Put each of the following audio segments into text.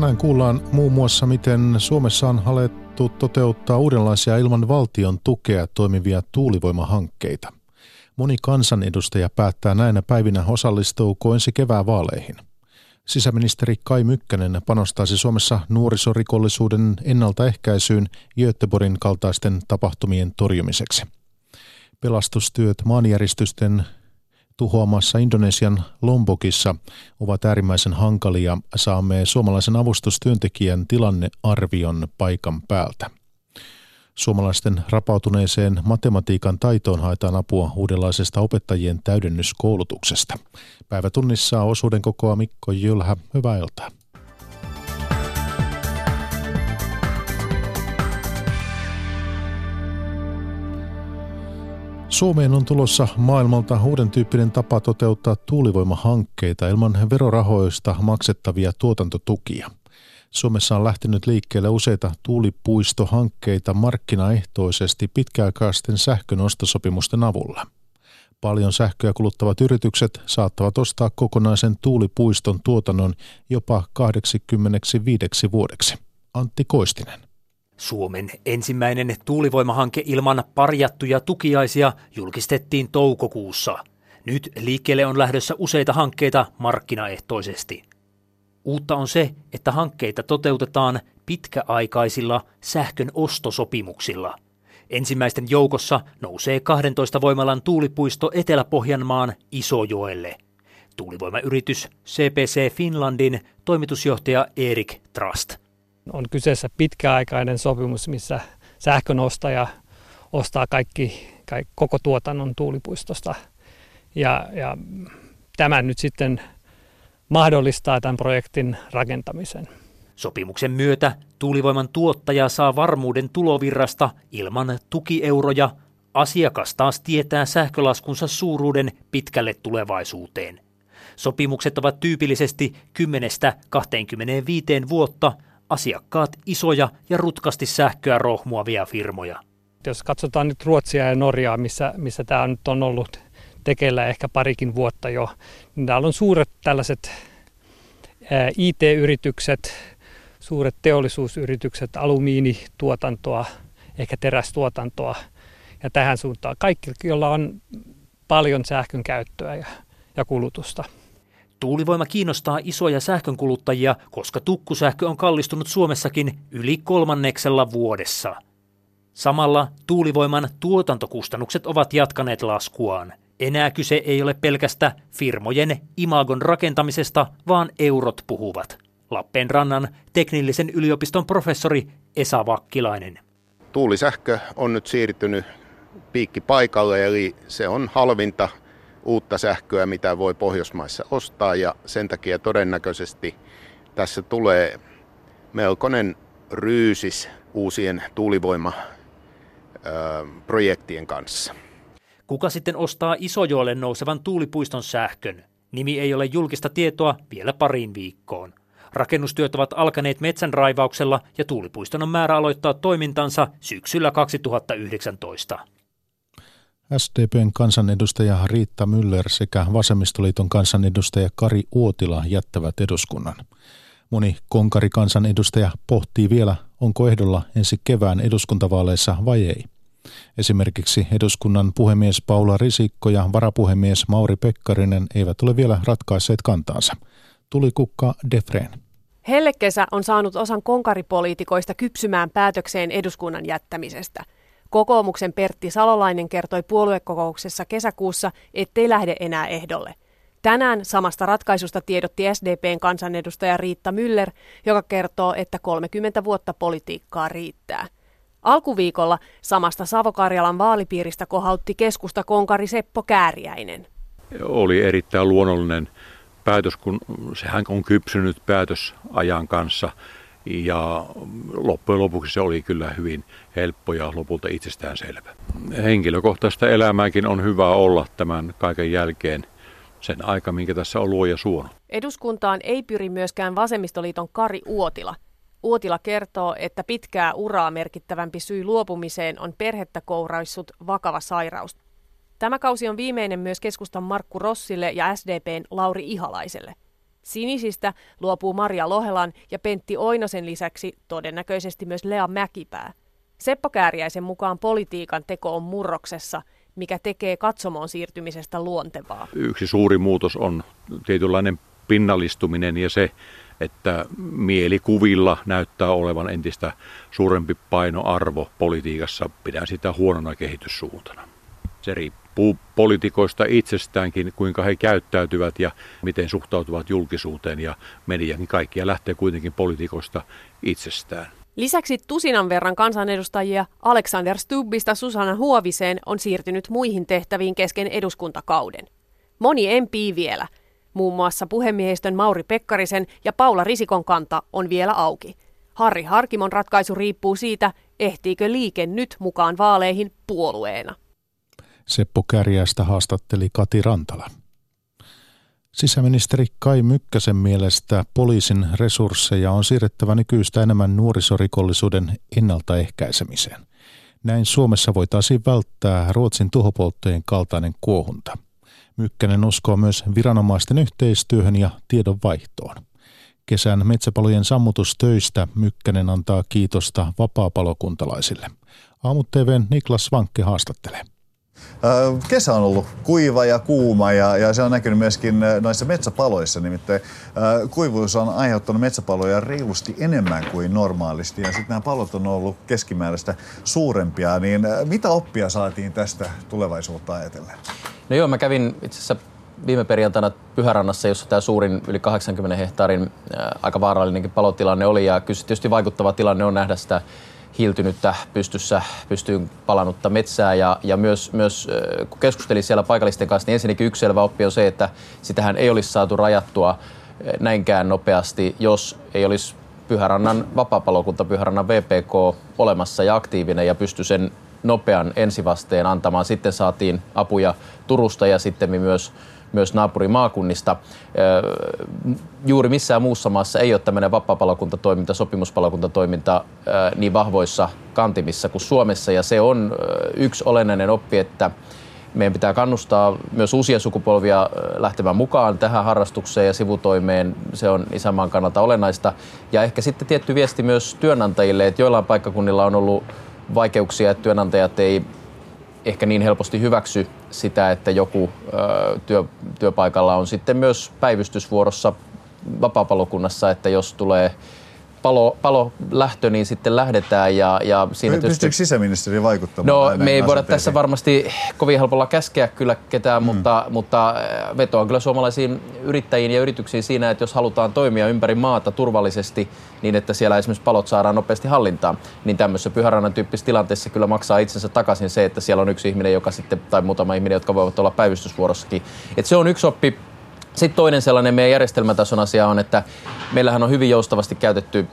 Tänään kuullaan muun muassa, miten Suomessa on alettu toteuttaa uudenlaisia ilman valtion tukea toimivia tuulivoimahankkeita. Moni kansanedustaja päättää näinä päivinä osallistuuko ensi kevään vaaleihin. Sisäministeri Kai Mykkänen panostaisi Suomessa nuorisorikollisuuden ennaltaehkäisyyn Göteborgin kaltaisten tapahtumien torjumiseksi. Pelastustyöt maanjäristysten tuhoamassa Indonesian Lombokissa ovat äärimmäisen hankalia. Saamme suomalaisen avustustyöntekijän tilannearvion paikan päältä. Suomalaisten rapautuneeseen matematiikan taitoon haetaan apua uudenlaisesta opettajien täydennyskoulutuksesta. Päivätunnissa osuuden kokoa Mikko Jylhä. Hyvää iltaa. Suomeen on tulossa maailmalta uuden tyyppinen tapa toteuttaa tuulivoimahankkeita ilman verorahoista maksettavia tuotantotukia. Suomessa on lähtenyt liikkeelle useita tuulipuistohankkeita markkinaehtoisesti pitkäaikaisten sähkön ostosopimusten avulla. Paljon sähköä kuluttavat yritykset saattavat ostaa kokonaisen tuulipuiston tuotannon jopa 85 vuodeksi. Antti Koistinen. Suomen ensimmäinen tuulivoimahanke ilman parjattuja tukiaisia julkistettiin toukokuussa. Nyt liikkeelle on lähdössä useita hankkeita markkinaehtoisesti. Uutta on se, että hankkeita toteutetaan pitkäaikaisilla sähkön ostosopimuksilla. Ensimmäisten joukossa nousee 12 voimalan tuulipuisto Etelä-Pohjanmaan Isojoelle. Tuulivoimayritys CPC Finlandin toimitusjohtaja Erik Trust on kyseessä pitkäaikainen sopimus, missä sähkön ostaja ostaa kaikki, kaikki koko tuotannon tuulipuistosta. Ja, ja tämä nyt sitten mahdollistaa tämän projektin rakentamisen. Sopimuksen myötä tuulivoiman tuottaja saa varmuuden tulovirrasta ilman tukieuroja. Asiakas taas tietää sähkölaskunsa suuruuden pitkälle tulevaisuuteen. Sopimukset ovat tyypillisesti 10-25 vuotta – asiakkaat isoja ja rutkasti sähköä rohmuavia firmoja. Jos katsotaan nyt Ruotsia ja Norjaa, missä, missä tämä nyt on ollut tekeillä ehkä parikin vuotta jo, niin täällä on suuret tällaiset IT-yritykset, suuret teollisuusyritykset, alumiinituotantoa, ehkä terästuotantoa ja tähän suuntaan. Kaikki, joilla on paljon sähkön käyttöä ja, ja kulutusta. Tuulivoima kiinnostaa isoja sähkönkuluttajia, koska tukkusähkö on kallistunut Suomessakin yli kolmanneksella vuodessa. Samalla tuulivoiman tuotantokustannukset ovat jatkaneet laskuaan. Enää kyse ei ole pelkästä firmojen imagon rakentamisesta, vaan eurot puhuvat. Lappeenrannan teknillisen yliopiston professori Esa Vakkilainen. Tuulisähkö on nyt siirtynyt piikkipaikalle, eli se on halvinta uutta sähköä, mitä voi Pohjoismaissa ostaa ja sen takia todennäköisesti tässä tulee melkoinen ryysis uusien tuulivoimaprojektien kanssa. Kuka sitten ostaa Isojoelle nousevan tuulipuiston sähkön? Nimi ei ole julkista tietoa vielä pariin viikkoon. Rakennustyöt ovat alkaneet metsän raivauksella ja tuulipuiston on määrä aloittaa toimintansa syksyllä 2019. SDPn kansanedustaja Riitta Müller sekä Vasemmistoliiton kansanedustaja Kari Uotila jättävät eduskunnan. Moni konkari kansanedustaja pohtii vielä, onko ehdolla ensi kevään eduskuntavaaleissa vai ei. Esimerkiksi eduskunnan puhemies Paula Risikko ja varapuhemies Mauri Pekkarinen eivät ole vielä ratkaisseet kantaansa. Tuli kukka Defreen. Hellekesä on saanut osan konkaripoliitikoista kypsymään päätökseen eduskunnan jättämisestä – Kokoomuksen Pertti Salolainen kertoi puoluekokouksessa kesäkuussa, ettei lähde enää ehdolle. Tänään samasta ratkaisusta tiedotti SDPn kansanedustaja Riitta Müller, joka kertoo, että 30 vuotta politiikkaa riittää. Alkuviikolla samasta Savokarjalan vaalipiiristä kohautti keskusta konkari Seppo Kääriäinen. Oli erittäin luonnollinen päätös, kun sehän on kypsynyt päätös ajan kanssa – ja loppujen lopuksi se oli kyllä hyvin helppo ja lopulta itsestään selvä. Henkilökohtaista elämääkin on hyvä olla tämän kaiken jälkeen sen aika, minkä tässä on luoja suonut. Eduskuntaan ei pyri myöskään vasemmistoliiton Kari Uotila. Uotila kertoo, että pitkää uraa merkittävämpi syy luopumiseen on perhettä kouraissut vakava sairaus. Tämä kausi on viimeinen myös keskustan Markku Rossille ja SDPn Lauri Ihalaiselle. Sinisistä luopuu Maria Lohelan ja Pentti Oinosen lisäksi todennäköisesti myös Lea Mäkipää. Seppo Kääriäisen mukaan politiikan teko on murroksessa, mikä tekee katsomoon siirtymisestä luontevaa. Yksi suuri muutos on tietynlainen pinnallistuminen ja se, että mielikuvilla näyttää olevan entistä suurempi painoarvo politiikassa. Pidän sitä huonona kehityssuuntana. Se riippuu poliitikoista itsestäänkin, kuinka he käyttäytyvät ja miten suhtautuvat julkisuuteen ja mediakin. Kaikkia lähtee kuitenkin poliitikoista itsestään. Lisäksi tusinan verran kansanedustajia Alexander Stubbista Susanna Huoviseen on siirtynyt muihin tehtäviin kesken eduskuntakauden. Moni empii vielä. Muun muassa puhemiehistön Mauri Pekkarisen ja Paula Risikon kanta on vielä auki. Harri Harkimon ratkaisu riippuu siitä, ehtiikö liike nyt mukaan vaaleihin puolueena. Seppo Kärjästä haastatteli Kati Rantala. Sisäministeri Kai Mykkäsen mielestä poliisin resursseja on siirrettävä nykyistä enemmän nuorisorikollisuuden ennaltaehkäisemiseen. Näin Suomessa voitaisiin välttää Ruotsin tuhopolttojen kaltainen kuohunta. Mykkänen uskoo myös viranomaisten yhteistyöhön ja tiedonvaihtoon. Kesän metsäpalojen sammutustöistä Mykkänen antaa kiitosta vapaapalokuntalaisille. Aamu TVn Niklas Vankke haastattelee. Kesä on ollut kuiva ja kuuma ja, ja se on näkynyt myöskin noissa metsäpaloissa. Nimittäin kuivuus on aiheuttanut metsäpaloja reilusti enemmän kuin normaalisti ja sitten nämä palot on ollut keskimääräistä suurempia. Niin mitä oppia saatiin tästä tulevaisuutta ajatellen? No joo, mä kävin itse asiassa viime perjantaina Pyhärannassa, jossa tämä suurin yli 80 hehtaarin aika vaarallinenkin palotilanne oli. Ja kyllä tietysti vaikuttava tilanne on nähdä sitä hiiltynyttä pystyssä, pystyyn palannutta metsää ja, ja myös, myös kun keskustelin siellä paikallisten kanssa, niin ensinnäkin yksi selvä oppi on se, että sitähän ei olisi saatu rajattua näinkään nopeasti, jos ei olisi Pyhärannan vapaapalokunta, Pyhärannan VPK olemassa ja aktiivinen ja pysty sen nopean ensivasteen antamaan. Sitten saatiin apuja Turusta ja sitten myös myös naapurimaakunnista. Juuri missään muussa maassa ei ole tämmöinen vapaapalokuntatoiminta, sopimuspalokuntatoiminta niin vahvoissa kantimissa kuin Suomessa. Ja se on yksi olennainen oppi, että meidän pitää kannustaa myös uusia sukupolvia lähtemään mukaan tähän harrastukseen ja sivutoimeen. Se on isänmaan kannalta olennaista. Ja ehkä sitten tietty viesti myös työnantajille, että joillain paikkakunnilla on ollut vaikeuksia, että työnantajat ei ehkä niin helposti hyväksy sitä, että joku ö, työ, työpaikalla on sitten myös päivystysvuorossa vapaapalokunnassa, että jos tulee palo, palo lähtö, niin sitten lähdetään. Ja, ja siinä Pystyykö tietysti... sisäministeri vaikuttamaan? No me ei voida tässä varmasti kovin helpolla käskeä kyllä ketään, mm. mutta, mutta vetoan kyllä suomalaisiin yrittäjiin ja yrityksiin siinä, että jos halutaan toimia ympäri maata turvallisesti, niin että siellä esimerkiksi palot saadaan nopeasti hallintaan, niin tämmöisessä pyhärannan tyyppisessä tilanteessa kyllä maksaa itsensä takaisin se, että siellä on yksi ihminen, joka sitten, tai muutama ihminen, jotka voivat olla päivystysvuorossakin. Et se on yksi oppi sitten toinen sellainen meidän järjestelmätason asia on, että meillähän on hyvin joustavasti käytetty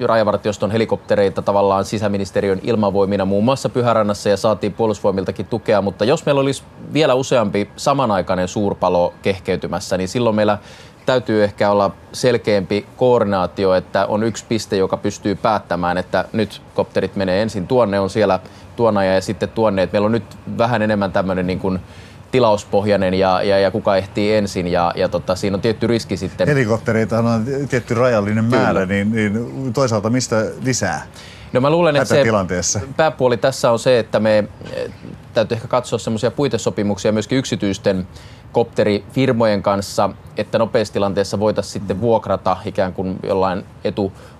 rajavartioston helikoptereita tavallaan sisäministeriön ilmavoimina muun muassa Pyhärannassa ja saatiin puolustusvoimiltakin tukea, mutta jos meillä olisi vielä useampi samanaikainen suurpalo kehkeytymässä, niin silloin meillä täytyy ehkä olla selkeämpi koordinaatio, että on yksi piste, joka pystyy päättämään, että nyt kopterit menee ensin tuonne, on siellä tuona ja sitten tuonne. Että meillä on nyt vähän enemmän tämmöinen niin kuin tilauspohjainen ja, ja, ja kuka ehtii ensin ja, ja tota, siinä on tietty riski sitten. Helikoptereita on tietty rajallinen määrä, niin, niin toisaalta mistä lisää? No mä luulen, että se pääpuoli tässä on se, että me eh, täytyy ehkä katsoa semmoisia puitesopimuksia myöskin yksityisten kopterifirmojen kanssa, että nopeassa tilanteessa voitaisiin sitten vuokrata ikään kuin jollain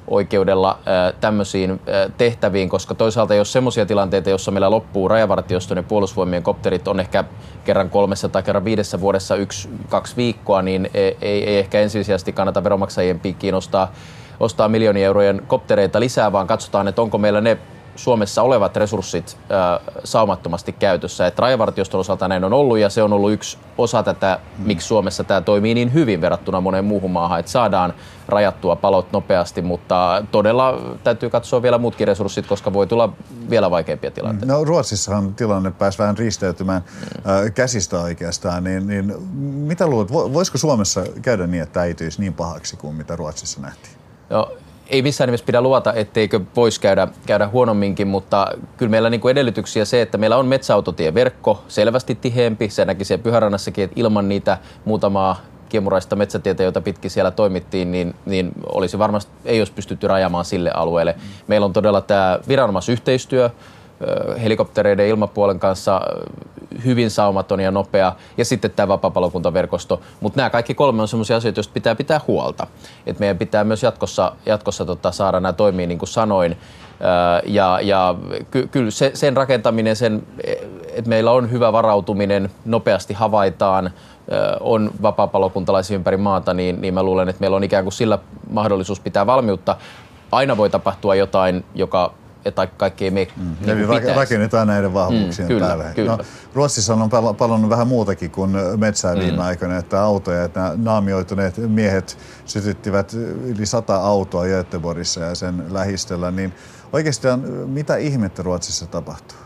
etuoikeudella tämmöisiin tehtäviin, koska toisaalta jos semmoisia tilanteita, jossa meillä loppuu rajavartioston ja puolustusvoimien kopterit on ehkä kerran kolmessa tai kerran viidessä vuodessa yksi, kaksi viikkoa, niin ei, ei ehkä ensisijaisesti kannata veromaksajien piikkiin ostaa ostaa miljoonien eurojen koptereita lisää, vaan katsotaan, että onko meillä ne Suomessa olevat resurssit äh, saumattomasti käytössä. Että rajavartioston osalta näin on ollut ja se on ollut yksi osa tätä, mm. miksi Suomessa tämä toimii niin hyvin verrattuna moneen muuhun maahan, että saadaan rajattua palot nopeasti, mutta todella täytyy katsoa vielä muutkin resurssit, koska voi tulla vielä vaikeampia tilanteita. No Ruotsissahan tilanne pääsi vähän risteytymään mm. käsistä oikeastaan, niin, niin mitä luulet, voisiko Suomessa käydä niin, että äityisi niin pahaksi kuin mitä Ruotsissa nähtiin? No, ei missään nimessä pidä luvata, etteikö voisi käydä, käydä huonomminkin, mutta kyllä meillä niin kuin edellytyksiä se, että meillä on metsäautotieverkko selvästi tiheempi. Se näki siellä Pyhärannassakin, että ilman niitä muutamaa kiemuraista metsätietä, jota pitkin siellä toimittiin, niin, niin olisi varmasti, ei olisi pystytty rajamaan sille alueelle. Meillä on todella tämä viranomaisyhteistyö, helikoptereiden ilmapuolen kanssa hyvin saumaton ja nopea, ja sitten tämä vapaa-palokuntaverkosto. Mutta nämä kaikki kolme on sellaisia asioita, joista pitää pitää huolta. Et meidän pitää myös jatkossa, jatkossa tota, saada nämä toimii niin kuin sanoin. Ja, ja ky, kyllä se, sen rakentaminen, sen, että meillä on hyvä varautuminen, nopeasti havaitaan, on vapaa-palokuntalaisia ympäri maata, niin, niin mä luulen, että meillä on ikään kuin sillä mahdollisuus pitää valmiutta. Aina voi tapahtua jotain, joka että kaikki ei mene mm. niin Eli pitäisi. rakennetaan näiden vahvuuksien mm, kyllä, päälle. Kyllä. No, Ruotsissa on pal- palannut vähän muutakin kuin metsää mm. viime aikoina, että autoja, että naamioituneet miehet sytyttivät yli sata autoa Göteborgissa ja sen lähistöllä, niin oikeastaan mitä ihmettä Ruotsissa tapahtuu?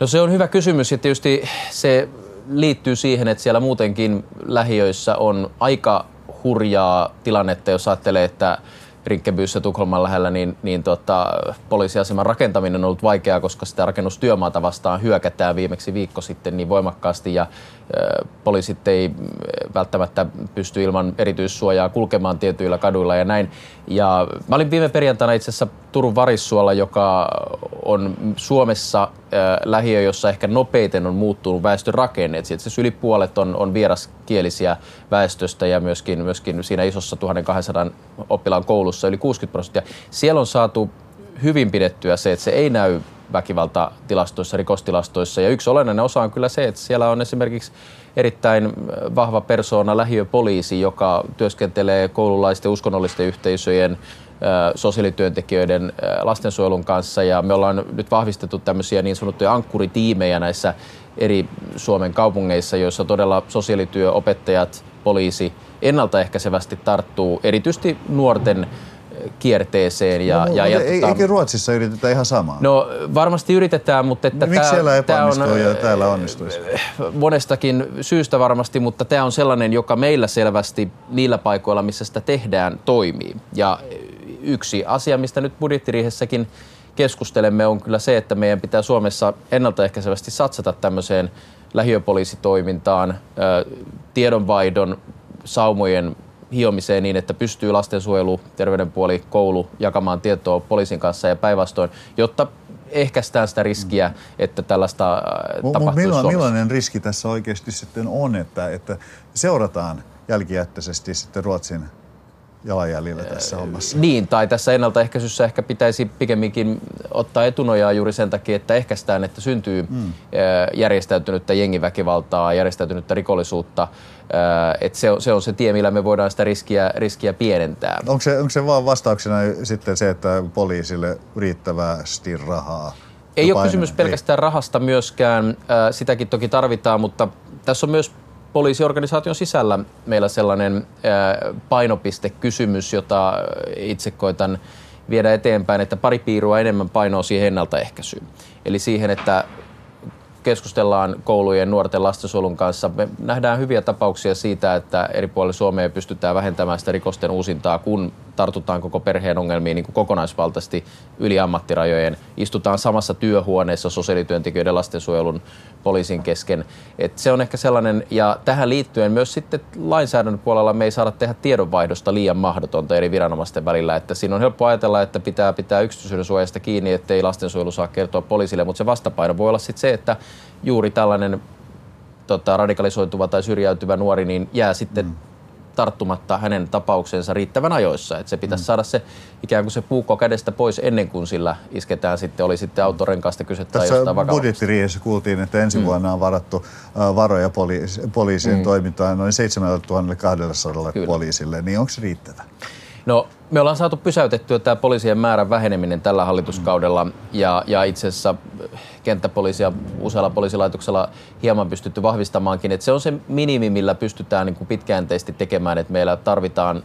No se on hyvä kysymys ja tietysti se liittyy siihen, että siellä muutenkin lähiöissä on aika hurjaa tilannetta, jos ajattelee, että Rinkkebyyssä Tukholman lähellä, niin, niin tota, poliisiaseman rakentaminen on ollut vaikeaa, koska sitä rakennustyömaata vastaan hyökätään viimeksi viikko sitten niin voimakkaasti ja poliisit ei välttämättä pysty ilman erityissuojaa kulkemaan tietyillä kaduilla ja näin. Ja mä olin viime perjantaina itse asiassa Turun Varissuolla, joka on Suomessa lähiö, jossa ehkä nopeiten on muuttunut väestön rakenne. Itse yli puolet on, on vieraskielisiä väestöstä ja myöskin, myöskin siinä isossa 1200 oppilaan koulussa yli 60 prosenttia. Siellä on saatu hyvin pidettyä se, että se ei näy väkivaltatilastoissa, rikostilastoissa. Ja yksi olennainen osa on kyllä se, että siellä on esimerkiksi erittäin vahva persoona lähiöpoliisi, joka työskentelee koululaisten uskonnollisten yhteisöjen sosiaalityöntekijöiden lastensuojelun kanssa ja me ollaan nyt vahvistettu tämmöisiä niin sanottuja ankkuritiimejä näissä eri Suomen kaupungeissa, joissa todella sosiaalityöopettajat, poliisi ennaltaehkäisevästi tarttuu erityisesti nuorten kierteeseen. Ja, no, ja, ja, ja tota, eikö Ruotsissa yritetä ihan samaa? No varmasti yritetään, mutta... Että Miksi siellä epäonnistuu on, ja täällä onnistuisi? Monestakin syystä varmasti, mutta tämä on sellainen, joka meillä selvästi niillä paikoilla, missä sitä tehdään, toimii. Ja yksi asia, mistä nyt budjettiriihessäkin keskustelemme, on kyllä se, että meidän pitää Suomessa ennaltaehkäisevästi satsata tämmöiseen lähiöpoliisitoimintaan, tiedonvaihdon, saumojen hiomiseen niin, että pystyy lastensuojelu, terveydenpuoli, koulu jakamaan tietoa poliisin kanssa ja päinvastoin, jotta ehkäistään sitä riskiä, että tällaista tapahtuu milloin, Millainen riski tässä oikeasti sitten on, että, että seurataan jälkijättöisesti sitten Ruotsin jalanjäljellä tässä hommassa. Niin, tai tässä ennaltaehkäisyssä ehkä pitäisi pikemminkin ottaa etunojaa juuri sen takia, että ehkäistään, että syntyy mm. järjestäytynyttä jengiväkivaltaa, järjestäytynyttä rikollisuutta. Että se, on, se on se tie, millä me voidaan sitä riskiä, riskiä pienentää. Onko se, onko se vaan vastauksena sitten se, että poliisille riittävästi rahaa? Ei ole kysymys pelkästään rahasta myöskään. Sitäkin toki tarvitaan, mutta tässä on myös poliisiorganisaation sisällä meillä sellainen painopistekysymys, jota itse koitan viedä eteenpäin, että pari piirua enemmän painoa siihen ennaltaehkäisyyn. Eli siihen, että keskustellaan koulujen nuorten lastensuojelun kanssa. Me nähdään hyviä tapauksia siitä, että eri puolilla Suomea pystytään vähentämään sitä rikosten uusintaa, kun tartutaan koko perheen ongelmiin niin kuin kokonaisvaltaisesti yli ammattirajojen. Istutaan samassa työhuoneessa sosiaalityöntekijöiden lastensuojelun poliisin kesken. Et se on ehkä sellainen, ja tähän liittyen myös sitten lainsäädännön puolella me ei saada tehdä tiedonvaihdosta liian mahdotonta eri viranomaisten välillä. Että siinä on helppo ajatella, että pitää pitää yksityisyyden suojasta kiinni, ettei lastensuojelu saa kertoa poliisille, mutta se vastapaino voi olla sitten se, että juuri tällainen tota, radikalisoituva tai syrjäytyvä nuori niin jää sitten mm tarttumatta hänen tapauksensa riittävän ajoissa. Että se pitäisi mm. saada se ikään kuin se puukko kädestä pois ennen kuin sillä isketään sitten, oli sitten autorenkaasta kyse tai jostain vakavasta. budjettiriihessä kuultiin, että ensi mm. vuonna on varattu varoja poliis- poliisien mm. toimintaan noin 7200 poliisille, niin onko se riittävä? No me ollaan saatu pysäytettyä tämä poliisien määrän väheneminen tällä hallituskaudella ja, ja itse asiassa kenttäpoliisia usealla poliisilaitoksella hieman pystytty vahvistamaankin. Että se on se minimi, millä pystytään niin kuin pitkäjänteisesti tekemään, että meillä tarvitaan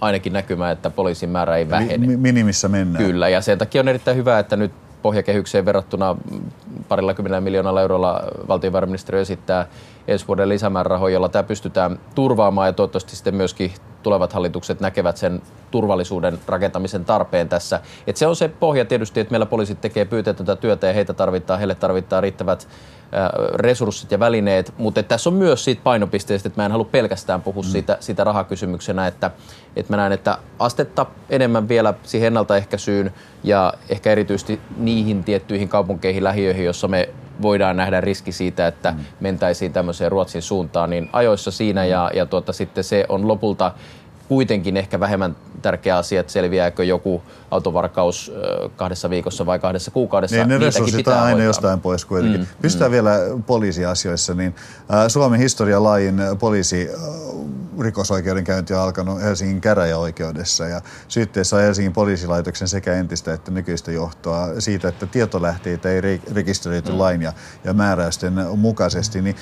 ainakin näkymään, että poliisin määrä ei vähene. Mi- minimissä mennään. Kyllä, ja sen takia on erittäin hyvä, että nyt pohjakehykseen verrattuna parilla kymmenellä miljoonalla eurolla valtiovarainministeriö esittää ensi vuoden lisämäärärahoja, jolla tämä pystytään turvaamaan ja toivottavasti sitten myöskin tulevat hallitukset näkevät sen turvallisuuden rakentamisen tarpeen tässä. Et se on se pohja tietysti, että meillä poliisit tekee pyyteetöntä työtä ja heitä tarvitaan, heille tarvitaan riittävät resurssit ja välineet, mutta tässä on myös siitä painopisteestä, että mä en halua pelkästään puhua mm. siitä, siitä rahakysymyksenä, että, että mä näen, että astetta enemmän vielä siihen ennaltaehkäisyyn ja ehkä erityisesti niihin tiettyihin kaupunkeihin, lähiöihin, jossa me voidaan nähdä riski siitä, että mm. mentäisiin tämmöiseen Ruotsin suuntaan, niin ajoissa siinä ja, ja tuota, sitten se on lopulta kuitenkin ehkä vähemmän tärkeä asia, että selviääkö joku autovarkaus kahdessa viikossa vai kahdessa kuukaudessa. Niin, ne resurssit on aina hoitaa. jostain pois kuitenkin. Mm, Pystytään mm. vielä poliisiasioissa, niin Suomen historian laajin poliisi rikosoikeudenkäynti on alkanut Helsingin käräjäoikeudessa ja syytteessä on Helsingin poliisilaitoksen sekä entistä että nykyistä johtoa siitä, että tietolähteitä ei rekisteröity mm. lain ja, ja määräysten mukaisesti. Niin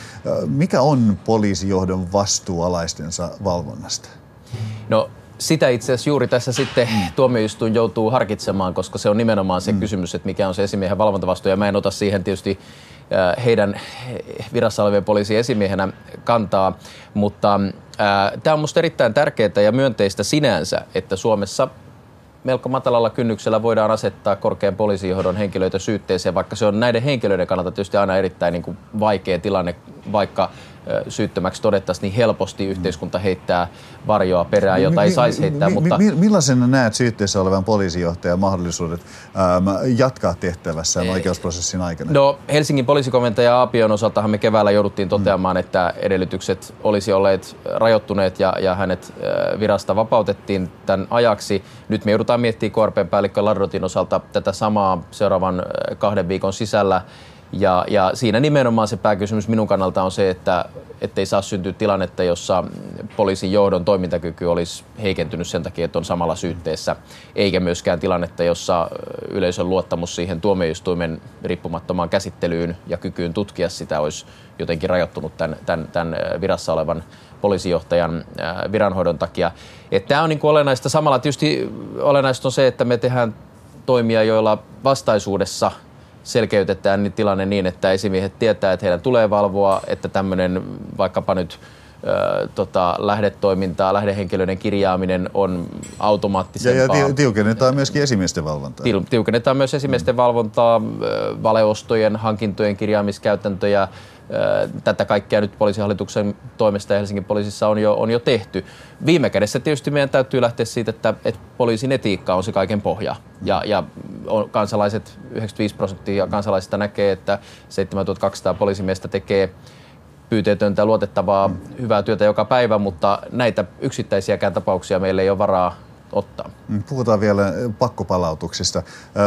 mikä on poliisijohdon vastuualaistensa valvonnasta? No sitä itse asiassa juuri tässä sitten tuomioistuin joutuu harkitsemaan, koska se on nimenomaan se mm. kysymys, että mikä on se esimiehen valvontavastuu. Ja mä en ota siihen tietysti heidän virassa olevien poliisien esimiehenä kantaa, mutta äh, tämä on minusta erittäin tärkeää ja myönteistä sinänsä, että Suomessa melko matalalla kynnyksellä voidaan asettaa korkean poliisijohdon henkilöitä syytteeseen, vaikka se on näiden henkilöiden kannalta tietysti aina erittäin niin kuin vaikea tilanne, vaikka syyttömäksi todettaisiin, niin helposti yhteiskunta heittää varjoa perään, jota ei saisi heittää. Mi, mutta... Millaisena näet syytteessä olevan poliisijohtajan mahdollisuudet ähm, jatkaa tehtävässään oikeusprosessin aikana? No Helsingin poliisikomentaja Aapion osaltahan me keväällä jouduttiin toteamaan, mm. että edellytykset olisi olleet rajoittuneet ja, ja hänet virasta vapautettiin tämän ajaksi. Nyt me joudutaan miettimään KRPn päällikkö Ladrotin osalta tätä samaa seuraavan kahden viikon sisällä. Ja, ja siinä nimenomaan se pääkysymys minun kannalta on se, että ei saa syntyä tilannetta, jossa poliisin johdon toimintakyky olisi heikentynyt sen takia, että on samalla syytteessä, eikä myöskään tilannetta, jossa yleisön luottamus siihen tuomioistuimen riippumattomaan käsittelyyn ja kykyyn tutkia sitä olisi jotenkin rajoittunut tämän, tämän, tämän virassa olevan poliisijohtajan viranhoidon takia. Tämä on niin kuin olennaista. Samalla tietysti olennaista on se, että me tehdään toimia, joilla vastaisuudessa – selkeytetään niin tilanne niin, että esimiehet tietää, että heidän tulee valvoa, että tämmöinen vaikkapa nyt ö, tota, lähdetoimintaa, lähdehenkilöiden kirjaaminen on automaattisempaa. Ja, ja tiukennetaan myöskin esimiesten valvontaa. Tiukennetaan myös esimiesten valvontaa, valeostojen, hankintojen kirjaamiskäytäntöjä, Tätä kaikkea nyt poliisihallituksen toimesta ja Helsingin poliisissa on jo, on jo tehty. Viime kädessä tietysti meidän täytyy lähteä siitä, että, että poliisin etiikka on se kaiken pohja. Ja, ja on, kansalaiset, 95 prosenttia kansalaisista näkee, että 7200 poliisimiestä tekee pyyteetöntä, luotettavaa, hyvää työtä joka päivä, mutta näitä yksittäisiäkään tapauksia meillä ei ole varaa ottaa. Mm, puhutaan vielä pakkopalautuksista.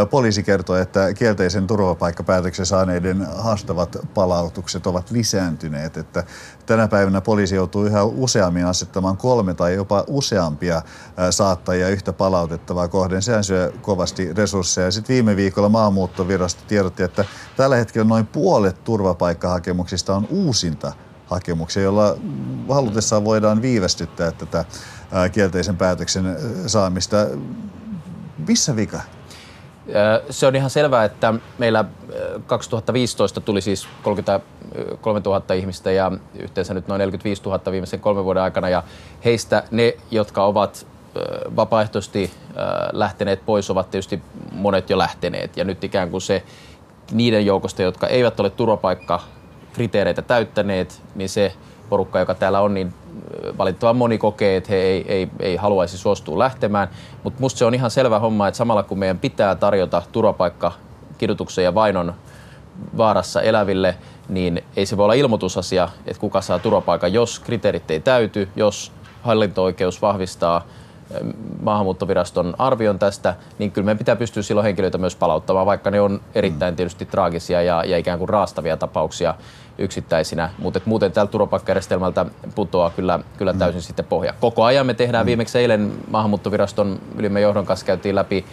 Poliisi kertoo, että kielteisen turvapaikkapäätöksen saaneiden haastavat palautukset ovat lisääntyneet. Että tänä päivänä poliisi joutuu yhä useammin asettamaan kolme tai jopa useampia saattajia yhtä palautettavaa kohden. Sehän syö kovasti resursseja. Sitten viime viikolla maahanmuuttovirasto tiedotti, että tällä hetkellä noin puolet turvapaikkahakemuksista on uusinta hakemuksia, jolla halutessaan voidaan viivästyttää tätä kielteisen päätöksen saamista. Missä vika? Se on ihan selvää, että meillä 2015 tuli siis 33 000 ihmistä ja yhteensä nyt noin 45 000 viimeisen kolmen vuoden aikana. Ja heistä ne, jotka ovat vapaaehtoisesti lähteneet pois, ovat tietysti monet jo lähteneet. Ja nyt ikään kuin se niiden joukosta, jotka eivät ole turvapaikkakriteereitä täyttäneet, niin se porukka, joka täällä on, niin valitettavan moni kokee, että he ei, ei, ei haluaisi suostua lähtemään. Mutta musta se on ihan selvä homma, että samalla kun meidän pitää tarjota turvapaikka kidutuksen ja vainon vaarassa eläville, niin ei se voi olla ilmoitusasia, että kuka saa turvapaikan, jos kriteerit ei täyty, jos hallinto-oikeus vahvistaa maahanmuuttoviraston arvion tästä, niin kyllä meidän pitää pystyä silloin henkilöitä myös palauttamaan, vaikka ne on erittäin tietysti traagisia ja, ja ikään kuin raastavia tapauksia yksittäisinä, mutta muuten tältä turvapaikkajärjestelmältä putoaa kyllä, kyllä täysin mm. sitten pohja. Koko ajan me tehdään, mm. viimeksi eilen maahanmuuttoviraston ylimmän johdon kanssa käytiin läpi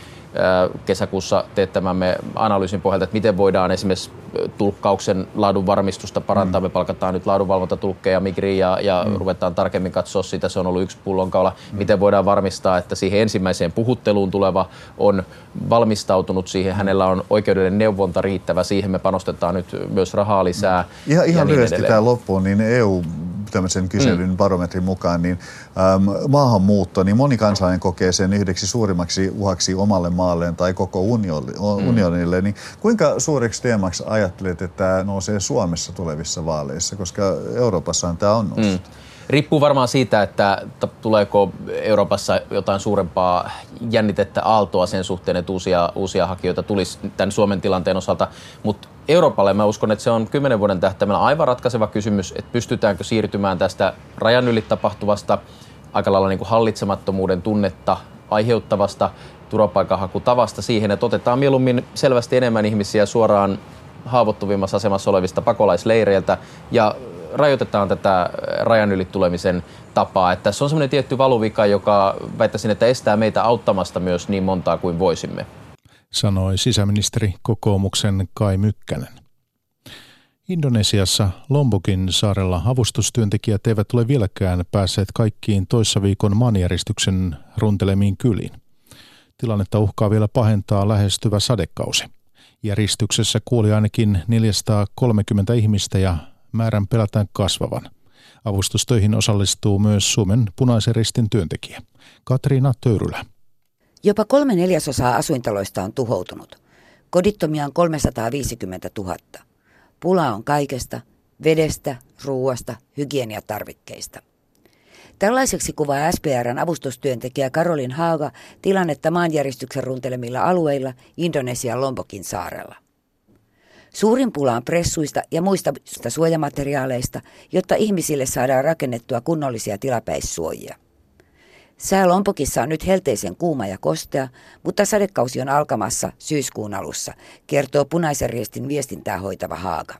kesäkuussa teettämämme analyysin pohjalta, että miten voidaan esimerkiksi tulkkauksen laadun varmistusta parantaa. Mm. Me palkataan nyt laadunvalvontatulkkeja Migriin ja, ja mm. ruvetaan tarkemmin katsoa sitä. Se on ollut yksi pullonkaula. Mm. Miten voidaan varmistaa, että siihen ensimmäiseen puhutteluun tuleva on valmistautunut siihen. Hänellä on oikeudellinen neuvonta riittävä. Siihen me panostetaan nyt myös rahaa lisää. Mm. Ihan, ihan niin lyhyesti tämä loppuun, niin EU tämmöisen kyselyn mm. barometrin mukaan, niin äm, maahanmuutto, niin moni kansalainen kokee sen yhdeksi suurimmaksi uhaksi omalle maalleen tai koko mm. unionille. Mm. Niin kuinka suureksi teemaksi ajattelet, että tämä nousee Suomessa tulevissa vaaleissa, koska Euroopassahan tämä on noussut? Mm. Riippuu varmaan siitä, että tuleeko Euroopassa jotain suurempaa jännitettä aaltoa sen suhteen, että uusia, uusia hakijoita tulisi tämän Suomen tilanteen osalta. Mutta Euroopalle mä uskon, että se on kymmenen vuoden tähtäimellä aivan ratkaiseva kysymys, että pystytäänkö siirtymään tästä rajan yli tapahtuvasta aika lailla niin kuin hallitsemattomuuden tunnetta aiheuttavasta turvapaikanhakutavasta siihen, että otetaan mieluummin selvästi enemmän ihmisiä suoraan haavoittuvimmassa asemassa olevista pakolaisleireiltä ja rajoitetaan tätä rajan yli tulemisen tapaa. Että se on semmoinen tietty valuvika, joka väittäisin, että estää meitä auttamasta myös niin montaa kuin voisimme. Sanoi sisäministeri kokoomuksen Kai Mykkänen. Indonesiassa Lombokin saarella avustustyöntekijät eivät ole vieläkään päässeet kaikkiin toissa viikon maanjäristyksen runtelemiin kyliin. Tilannetta uhkaa vielä pahentaa lähestyvä sadekausi. Järjestyksessä kuoli ainakin 430 ihmistä ja määrän pelätään kasvavan. Avustustöihin osallistuu myös Suomen punaisen ristin työntekijä. Katriina Töyrylä. Jopa kolme neljäsosaa asuintaloista on tuhoutunut. Kodittomia on 350 000. Pula on kaikesta, vedestä, ruuasta, hygieniatarvikkeista. Tällaiseksi kuvaa SPRn avustustyöntekijä Karolin Haaga tilannetta maanjäristyksen runtelemilla alueilla Indonesian Lombokin saarella. Suurin pula on pressuista ja muista suojamateriaaleista, jotta ihmisille saadaan rakennettua kunnollisia tilapäissuojia. Sää Lompokissa on nyt helteisen kuuma ja kostea, mutta sadekausi on alkamassa syyskuun alussa, kertoo punaisen riestin viestintää hoitava Haaga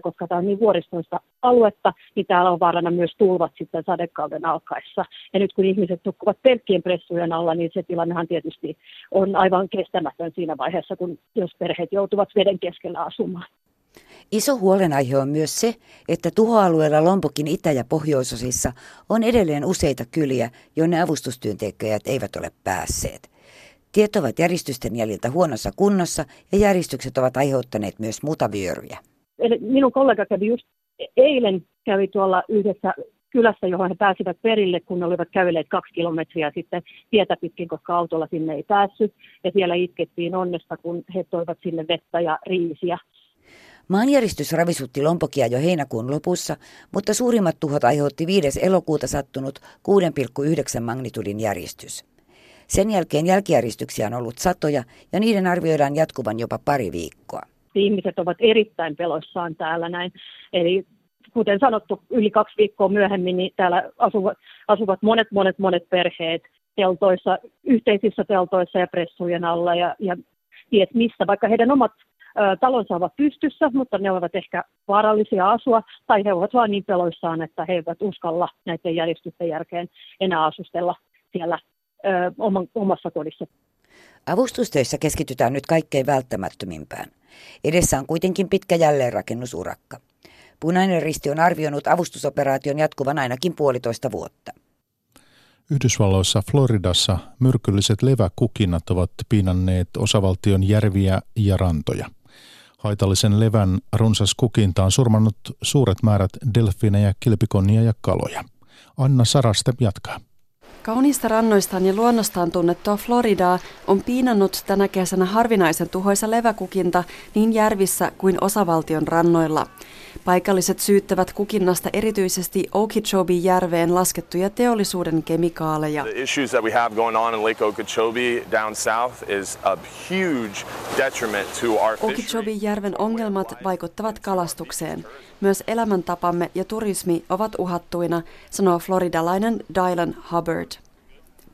koska tämä on niin vuoristoista aluetta, niin täällä on vaarana myös tulvat sitten sadekauden alkaessa. Ja nyt kun ihmiset nukkuvat pelkkien pressujen alla, niin se tilannehan tietysti on aivan kestämätön siinä vaiheessa, kun jos perheet joutuvat veden keskellä asumaan. Iso huolenaihe on myös se, että tuhoalueella Lompokin itä- ja pohjoisosissa on edelleen useita kyliä, jonne avustustyöntekijät eivät ole päässeet. Tiet ovat järjestysten jäljiltä huonossa kunnossa ja järjestykset ovat aiheuttaneet myös mutavyöryjä. Minun kollega kävi just eilen kävi tuolla yhdessä kylässä, johon he pääsivät perille, kun ne olivat kävelleet kaksi kilometriä sitten tietä pitkin, koska autolla sinne ei päässyt. Ja siellä itkettiin onnesta, kun he toivat sinne vettä ja riisiä. Maanjäristys ravisutti Lompokia jo heinäkuun lopussa, mutta suurimmat tuhot aiheutti 5. elokuuta sattunut 6,9 magnitudin järjestys. Sen jälkeen jälkijäristyksiä on ollut satoja ja niiden arvioidaan jatkuvan jopa pari viikkoa. Ihmiset ovat erittäin peloissaan täällä näin. Eli kuten sanottu, yli kaksi viikkoa myöhemmin niin täällä asuvat, asuvat monet, monet, monet perheet teltoissa, yhteisissä teltoissa ja pressujen alla ja, ja ties missä, vaikka heidän omat talonsa ovat pystyssä, mutta ne ovat ehkä vaarallisia asua, tai he ovat vain niin peloissaan, että he eivät uskalla näiden järjestysten jälkeen enää asustella siellä ö, omassa kodissa. Avustustöissä keskitytään nyt kaikkein välttämättömimpään. Edessä on kuitenkin pitkä jälleenrakennusurakka. Punainen risti on arvioinut avustusoperaation jatkuvan ainakin puolitoista vuotta. Yhdysvalloissa Floridassa myrkylliset leväkukinnat ovat piinanneet osavaltion järviä ja rantoja. Haitallisen levän runsas kukinta on surmannut suuret määrät delfiinejä, kilpikonnia ja kaloja. Anna Saraste jatkaa. Kauniista rannoistaan ja luonnostaan tunnettua Floridaa on piinannut tänä kesänä harvinaisen tuhoisa leväkukinta niin järvissä kuin osavaltion rannoilla. Paikalliset syyttävät kukinnasta erityisesti Okeechobee-järveen laskettuja teollisuuden kemikaaleja. The issues that we have going on in Lake Okeechobee down south is a huge detriment to our Okeechobee-järven ongelmat vaikuttavat kalastukseen. Myös elämäntapamme ja turismi ovat uhattuina, sanoo floridalainen Dylan Hubbard.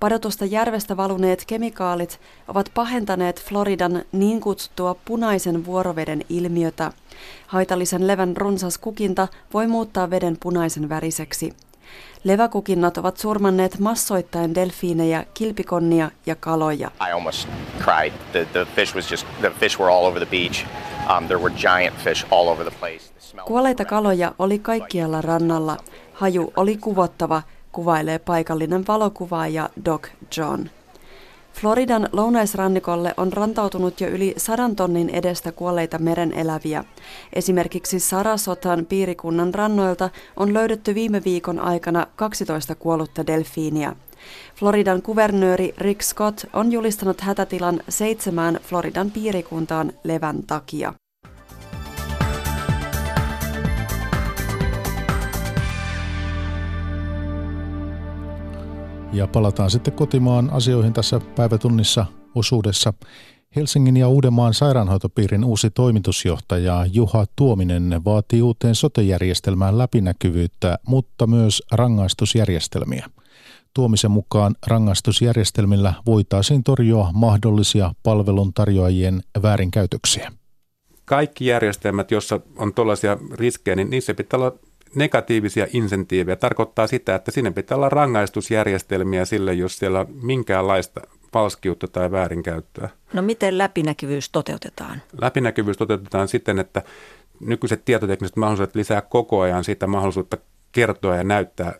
Padotusta järvestä valuneet kemikaalit ovat pahentaneet Floridan niin kutsuttua punaisen vuoroveden ilmiötä. Haitallisen levän runsas kukinta voi muuttaa veden punaisen väriseksi. Leväkukinnat ovat surmanneet massoittain delfiinejä, kilpikonnia ja kaloja. I almost cried. The, the fish was just, the fish were all over the beach. Um, there were giant fish all over the place. Kuolleita kaloja oli kaikkialla rannalla. Haju oli kuvottava, kuvailee paikallinen valokuvaaja Doc John. Floridan lounaisrannikolle on rantautunut jo yli sadan tonnin edestä kuolleita meren eläviä. Esimerkiksi Sarasotan piirikunnan rannoilta on löydetty viime viikon aikana 12 kuollutta delfiiniä. Floridan kuvernööri Rick Scott on julistanut hätätilan seitsemään Floridan piirikuntaan levän takia. Ja palataan sitten kotimaan asioihin tässä päivätunnissa osuudessa. Helsingin ja Uudenmaan sairaanhoitopiirin uusi toimitusjohtaja Juha Tuominen vaatii uuteen sotejärjestelmään läpinäkyvyyttä, mutta myös rangaistusjärjestelmiä. Tuomisen mukaan rangaistusjärjestelmillä voitaisiin torjua mahdollisia palveluntarjoajien väärinkäytöksiä. Kaikki järjestelmät, joissa on tällaisia riskejä, niin niissä pitää olla negatiivisia insentiivejä. Tarkoittaa sitä, että sinne pitää olla rangaistusjärjestelmiä sille, jos siellä on minkäänlaista falskiutta tai väärinkäyttöä. No miten läpinäkyvyys toteutetaan? Läpinäkyvyys toteutetaan siten, että nykyiset tietotekniset mahdollisuudet lisää koko ajan sitä mahdollisuutta kertoa ja näyttää,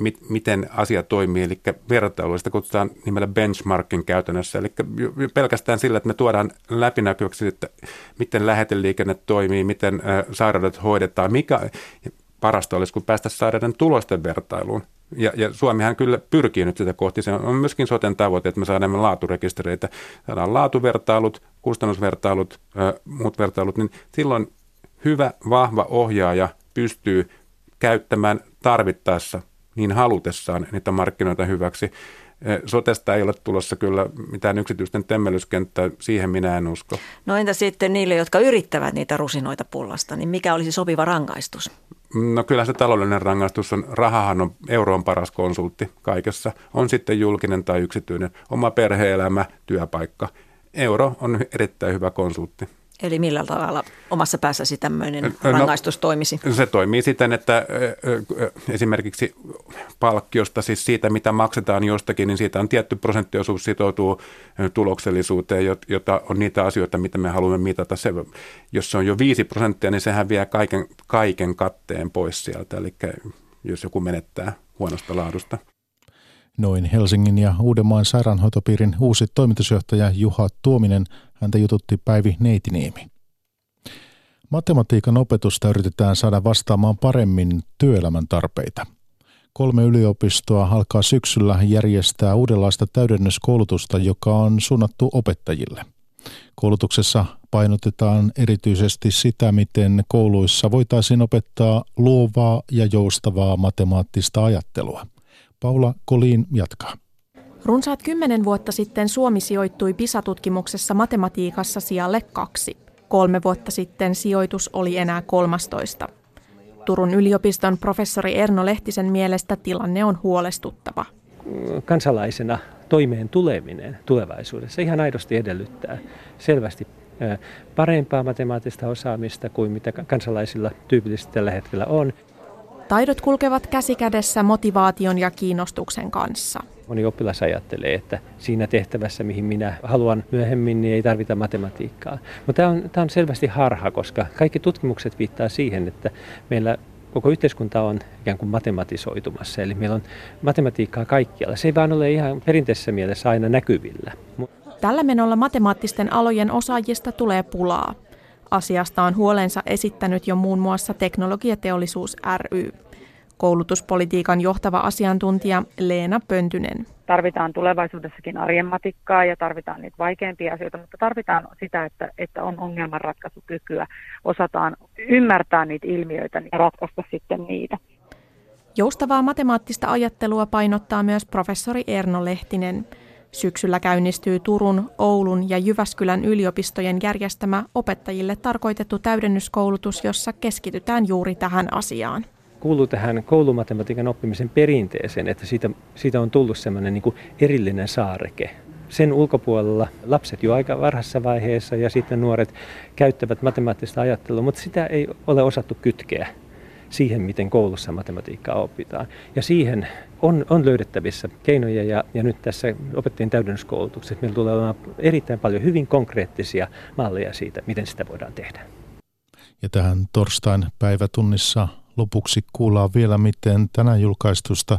mit, miten asia toimii, eli vertailu, sitä kutsutaan nimellä benchmarkin käytännössä, eli pelkästään sillä, että me tuodaan läpinäkyväksi, että miten läheteliikenne toimii, miten sairaudet hoidetaan, mikä, parasta olisi, kun päästä sairauden tulosten vertailuun. Ja, ja Suomihan kyllä pyrkii nyt sitä kohti. Se on myöskin soten tavoite, että me saadaan laaturekistereitä, saadaan laatuvertailut, kustannusvertailut, äh, muut vertailut, niin silloin hyvä, vahva ohjaaja pystyy käyttämään tarvittaessa niin halutessaan niitä markkinoita hyväksi. Sotesta ei ole tulossa kyllä mitään yksityisten temmellyskenttää, siihen minä en usko. No entä sitten niille, jotka yrittävät niitä rusinoita pullasta, niin mikä olisi sopiva rangaistus? No kyllä se taloudellinen rangaistus on, rahahan on euron paras konsultti kaikessa. On sitten julkinen tai yksityinen, oma perheelämä, työpaikka. Euro on erittäin hyvä konsultti. Eli millä tavalla omassa päässäsi tämmöinen no, rangaistus toimisi? Se toimii siten, että esimerkiksi palkkiosta, siis siitä mitä maksetaan jostakin, niin siitä on tietty prosenttiosuus sitoutuu tuloksellisuuteen, jota on niitä asioita, mitä me haluamme mitata. Se, jos se on jo 5 prosenttia, niin sehän vie kaiken, kaiken katteen pois sieltä, eli jos joku menettää huonosta laadusta. Noin Helsingin ja Uudenmaan sairaanhoitopiirin uusi toimitusjohtaja Juha Tuominen – Häntä jututti Päivi Neitiniemi. Matematiikan opetusta yritetään saada vastaamaan paremmin työelämän tarpeita. Kolme yliopistoa alkaa syksyllä järjestää uudenlaista täydennyskoulutusta, joka on suunnattu opettajille. Koulutuksessa painotetaan erityisesti sitä, miten kouluissa voitaisiin opettaa luovaa ja joustavaa matemaattista ajattelua. Paula Kolin jatkaa. Runsaat kymmenen vuotta sitten Suomi sijoittui PISA-tutkimuksessa matematiikassa sijalle kaksi. Kolme vuotta sitten sijoitus oli enää 13. Turun yliopiston professori Erno Lehtisen mielestä tilanne on huolestuttava. Kansalaisena toimeen tuleminen tulevaisuudessa ihan aidosti edellyttää selvästi parempaa matemaattista osaamista kuin mitä kansalaisilla tyypillisesti tällä hetkellä on. Taidot kulkevat käsikädessä motivaation ja kiinnostuksen kanssa. Moni oppilas ajattelee, että siinä tehtävässä, mihin minä haluan myöhemmin, niin ei tarvita matematiikkaa. Mutta tämä on, tämä on selvästi harha, koska kaikki tutkimukset viittaa siihen, että meillä koko yhteiskunta on ikään kuin matematisoitumassa. Eli meillä on matematiikkaa kaikkialla. Se ei vaan ole ihan perinteisessä mielessä aina näkyvillä. Tällä menolla matemaattisten alojen osaajista tulee pulaa. Asiasta on huolensa esittänyt jo muun muassa Teknologiateollisuus ry. Koulutuspolitiikan johtava asiantuntija Leena Pöntynen. Tarvitaan tulevaisuudessakin arjen matikkaa ja tarvitaan niitä vaikeampia asioita, mutta tarvitaan sitä, että, että on ongelmanratkaisukykyä, osataan ymmärtää niitä ilmiöitä ja ratkaista sitten niitä. Joustavaa matemaattista ajattelua painottaa myös professori Erno Lehtinen. Syksyllä käynnistyy Turun, Oulun ja Jyväskylän yliopistojen järjestämä opettajille tarkoitettu täydennyskoulutus, jossa keskitytään juuri tähän asiaan kuuluu tähän koulumatematiikan oppimisen perinteeseen, että siitä, siitä on tullut semmoinen niin erillinen saareke. Sen ulkopuolella lapset jo aika varhaisessa vaiheessa ja sitten nuoret käyttävät matemaattista ajattelua, mutta sitä ei ole osattu kytkeä siihen, miten koulussa matematiikkaa opitaan. Ja siihen on, on löydettävissä keinoja ja, ja nyt tässä opettajien täydennyskoulutuksessa meillä tulee olemaan erittäin paljon hyvin konkreettisia malleja siitä, miten sitä voidaan tehdä. Ja tähän torstain päivätunnissa lopuksi kuullaan vielä, miten tänään julkaistusta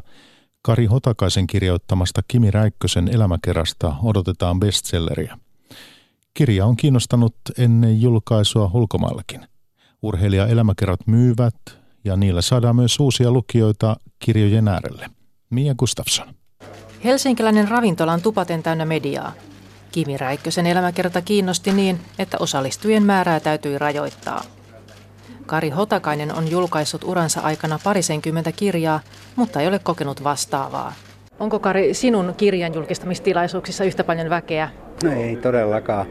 Kari Hotakaisen kirjoittamasta Kimi Räikkösen elämäkerrasta odotetaan bestselleriä. Kirja on kiinnostanut ennen julkaisua ulkomaillakin. Urheilija elämäkerrat myyvät ja niillä saadaan myös uusia lukijoita kirjojen äärelle. Mia Gustafsson. Helsinkiläinen ravintola on tupaten täynnä mediaa. Kimi Räikkösen elämäkerta kiinnosti niin, että osallistujien määrää täytyi rajoittaa. Kari Hotakainen on julkaissut uransa aikana parisenkymmentä kirjaa, mutta ei ole kokenut vastaavaa. Onko Kari sinun kirjan julkistamistilaisuuksissa yhtä paljon väkeä? No ei todellakaan.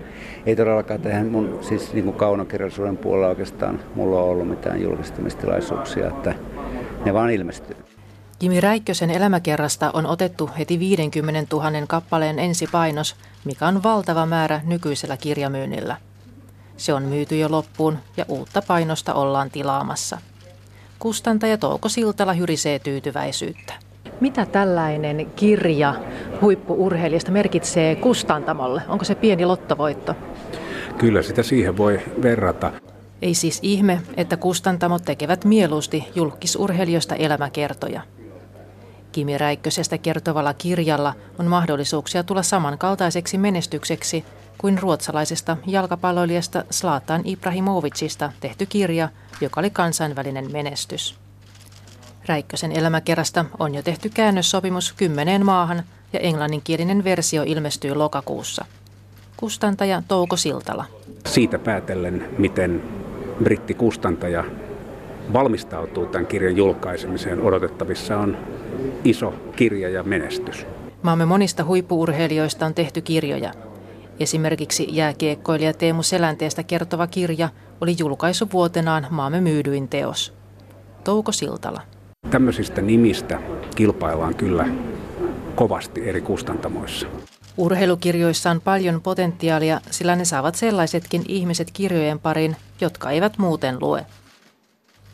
Ei todellakaan tähän mun siis niin kuin kaunokirjallisuuden puolella oikeastaan mulla on ollut mitään julkistamistilaisuuksia, että ne vaan ilmestyy. Kimi Räikkösen elämäkerrasta on otettu heti 50 000 kappaleen ensipainos, mikä on valtava määrä nykyisellä kirjamyynnillä. Se on myyty jo loppuun ja uutta painosta ollaan tilaamassa. Kustantaja Touko Siltala hyrisee tyytyväisyyttä. Mitä tällainen kirja huippuurheilijasta merkitsee kustantamolle? Onko se pieni lottovoitto? Kyllä sitä siihen voi verrata. Ei siis ihme, että kustantamot tekevät mieluusti julkisurheilijoista elämäkertoja. Kimi Räikkösestä kertovalla kirjalla on mahdollisuuksia tulla samankaltaiseksi menestykseksi kuin ruotsalaisesta jalkapalloilijasta Zlatan Ibrahimovicista tehty kirja, joka oli kansainvälinen menestys. Räikkösen elämäkerrasta on jo tehty käännössopimus kymmeneen maahan ja englanninkielinen versio ilmestyy lokakuussa. Kustantaja Touko Siltala. Siitä päätellen, miten brittikustantaja valmistautuu tämän kirjan julkaisemiseen, odotettavissa on iso kirja ja menestys. Maamme monista huippuurheilijoista on tehty kirjoja. Esimerkiksi jääkiekkoilija Teemu Selänteestä kertova kirja oli julkaisuvuotenaan maamme myydyin teos. Touko Siltala. Tämmöisistä nimistä kilpaillaan kyllä kovasti eri kustantamoissa. Urheilukirjoissa on paljon potentiaalia, sillä ne saavat sellaisetkin ihmiset kirjojen pariin, jotka eivät muuten lue.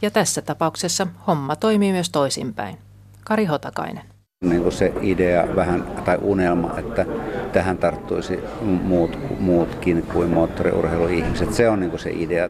Ja tässä tapauksessa homma toimii myös toisinpäin. Kari Hotakainen. Niin kuin se idea vähän, tai unelma, että tähän tarttuisi muut, muutkin kuin moottoriurheiluihmiset. Se on niin kuin se idea.